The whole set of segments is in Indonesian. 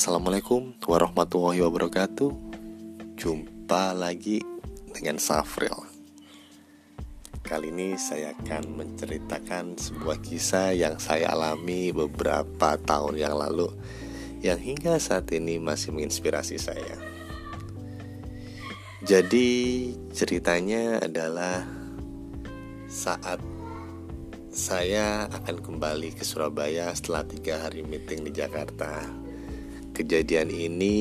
Assalamualaikum warahmatullahi wabarakatuh. Jumpa lagi dengan Safril. Kali ini saya akan menceritakan sebuah kisah yang saya alami beberapa tahun yang lalu Yang hingga saat ini masih menginspirasi saya. Jadi ceritanya adalah saat saya akan kembali ke Surabaya setelah tiga hari meeting di Jakarta. Kejadian ini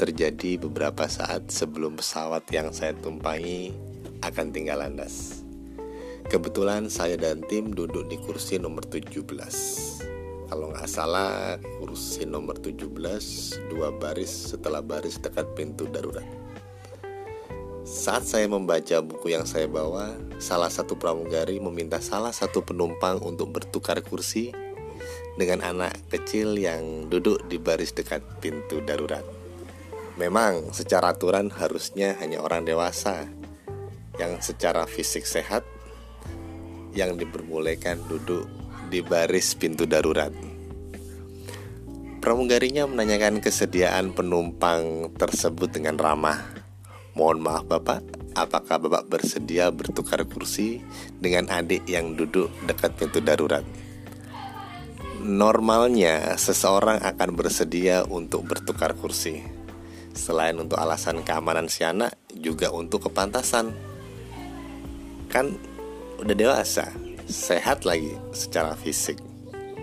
terjadi beberapa saat sebelum pesawat yang saya tumpangi akan tinggal landas. Kebetulan saya dan tim duduk di kursi nomor 17. Kalau nggak salah, kursi nomor 17, dua baris setelah baris dekat pintu darurat. Saat saya membaca buku yang saya bawa, salah satu pramugari meminta salah satu penumpang untuk bertukar kursi dengan anak kecil yang duduk di baris dekat pintu darurat. Memang secara aturan harusnya hanya orang dewasa yang secara fisik sehat yang diperbolehkan duduk di baris pintu darurat. Pramugarinya menanyakan kesediaan penumpang tersebut dengan ramah Mohon maaf Bapak, apakah Bapak bersedia bertukar kursi dengan adik yang duduk dekat pintu darurat? Normalnya seseorang akan bersedia untuk bertukar kursi. Selain untuk alasan keamanan si anak Juga untuk kepantasan. Kan udah dewasa Sehat lagi secara fisik.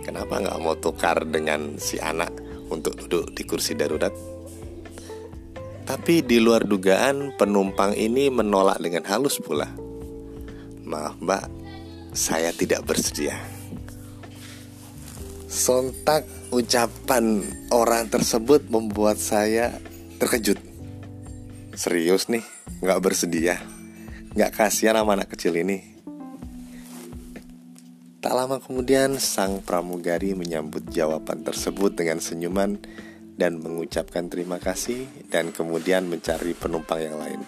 Kenapa nggak mau tukar dengan si anak Untuk duduk di kursi darurat? Tapi di luar dugaan penumpang ini menolak dengan halus pula. Maaf mbak, saya tidak bersedia Sontak ucapan orang tersebut membuat saya terkejut Serius nih, nggak bersedia Nggak kasihan sama anak kecil ini Tak lama kemudian sang pramugari menyambut jawaban tersebut dengan senyuman dan mengucapkan terima kasih dan kemudian mencari penumpang yang lain.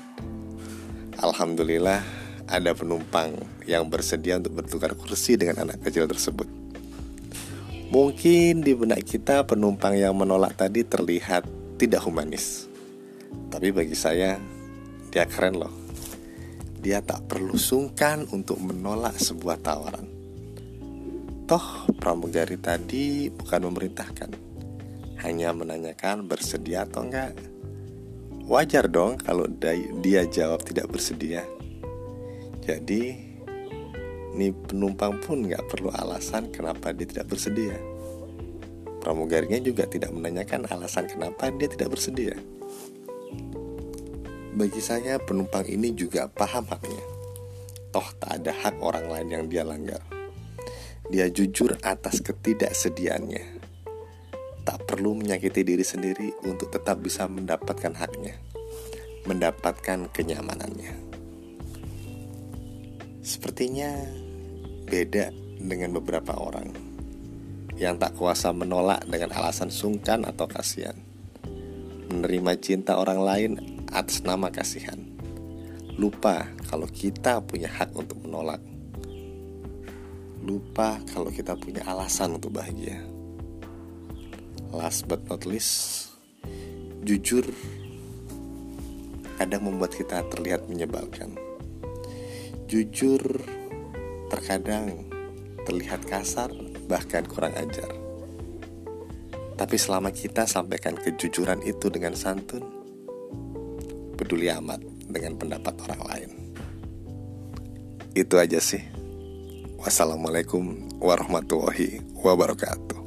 Alhamdulillah ada penumpang yang bersedia untuk bertukar kursi dengan anak kecil tersebut. Mungkin di benak kita penumpang yang menolak tadi terlihat tidak humanis. Tapi bagi saya dia keren loh. Dia tak perlu sungkan untuk menolak sebuah tawaran. Toh pramugari tadi bukan memerintahkan, hanya menanyakan bersedia atau enggak. Wajar dong kalau dia jawab tidak bersedia. Jadi, ini penumpang pun nggak perlu alasan kenapa dia tidak bersedia. Pramugarinya juga tidak menanyakan alasan kenapa dia tidak bersedia. Bagi saya, penumpang ini juga paham haknya. Toh tak ada hak orang lain yang dia langgar. Dia jujur atas ketidaksediaannya tak perlu menyakiti diri sendiri untuk tetap bisa mendapatkan haknya, mendapatkan kenyamanannya. Sepertinya beda dengan beberapa orang yang tak kuasa menolak dengan alasan sungkan atau kasihan, menerima cinta orang lain atas nama kasihan, lupa kalau kita punya hak untuk menolak, lupa kalau kita punya alasan untuk bahagia. Last but not least jujur kadang membuat kita terlihat menyebalkan. Jujur terkadang terlihat kasar bahkan kurang ajar. Tapi selama kita sampaikan kejujuran itu dengan santun peduli amat dengan pendapat orang lain. Itu aja sih. Wassalamualaikum warahmatullahi wabarakatuh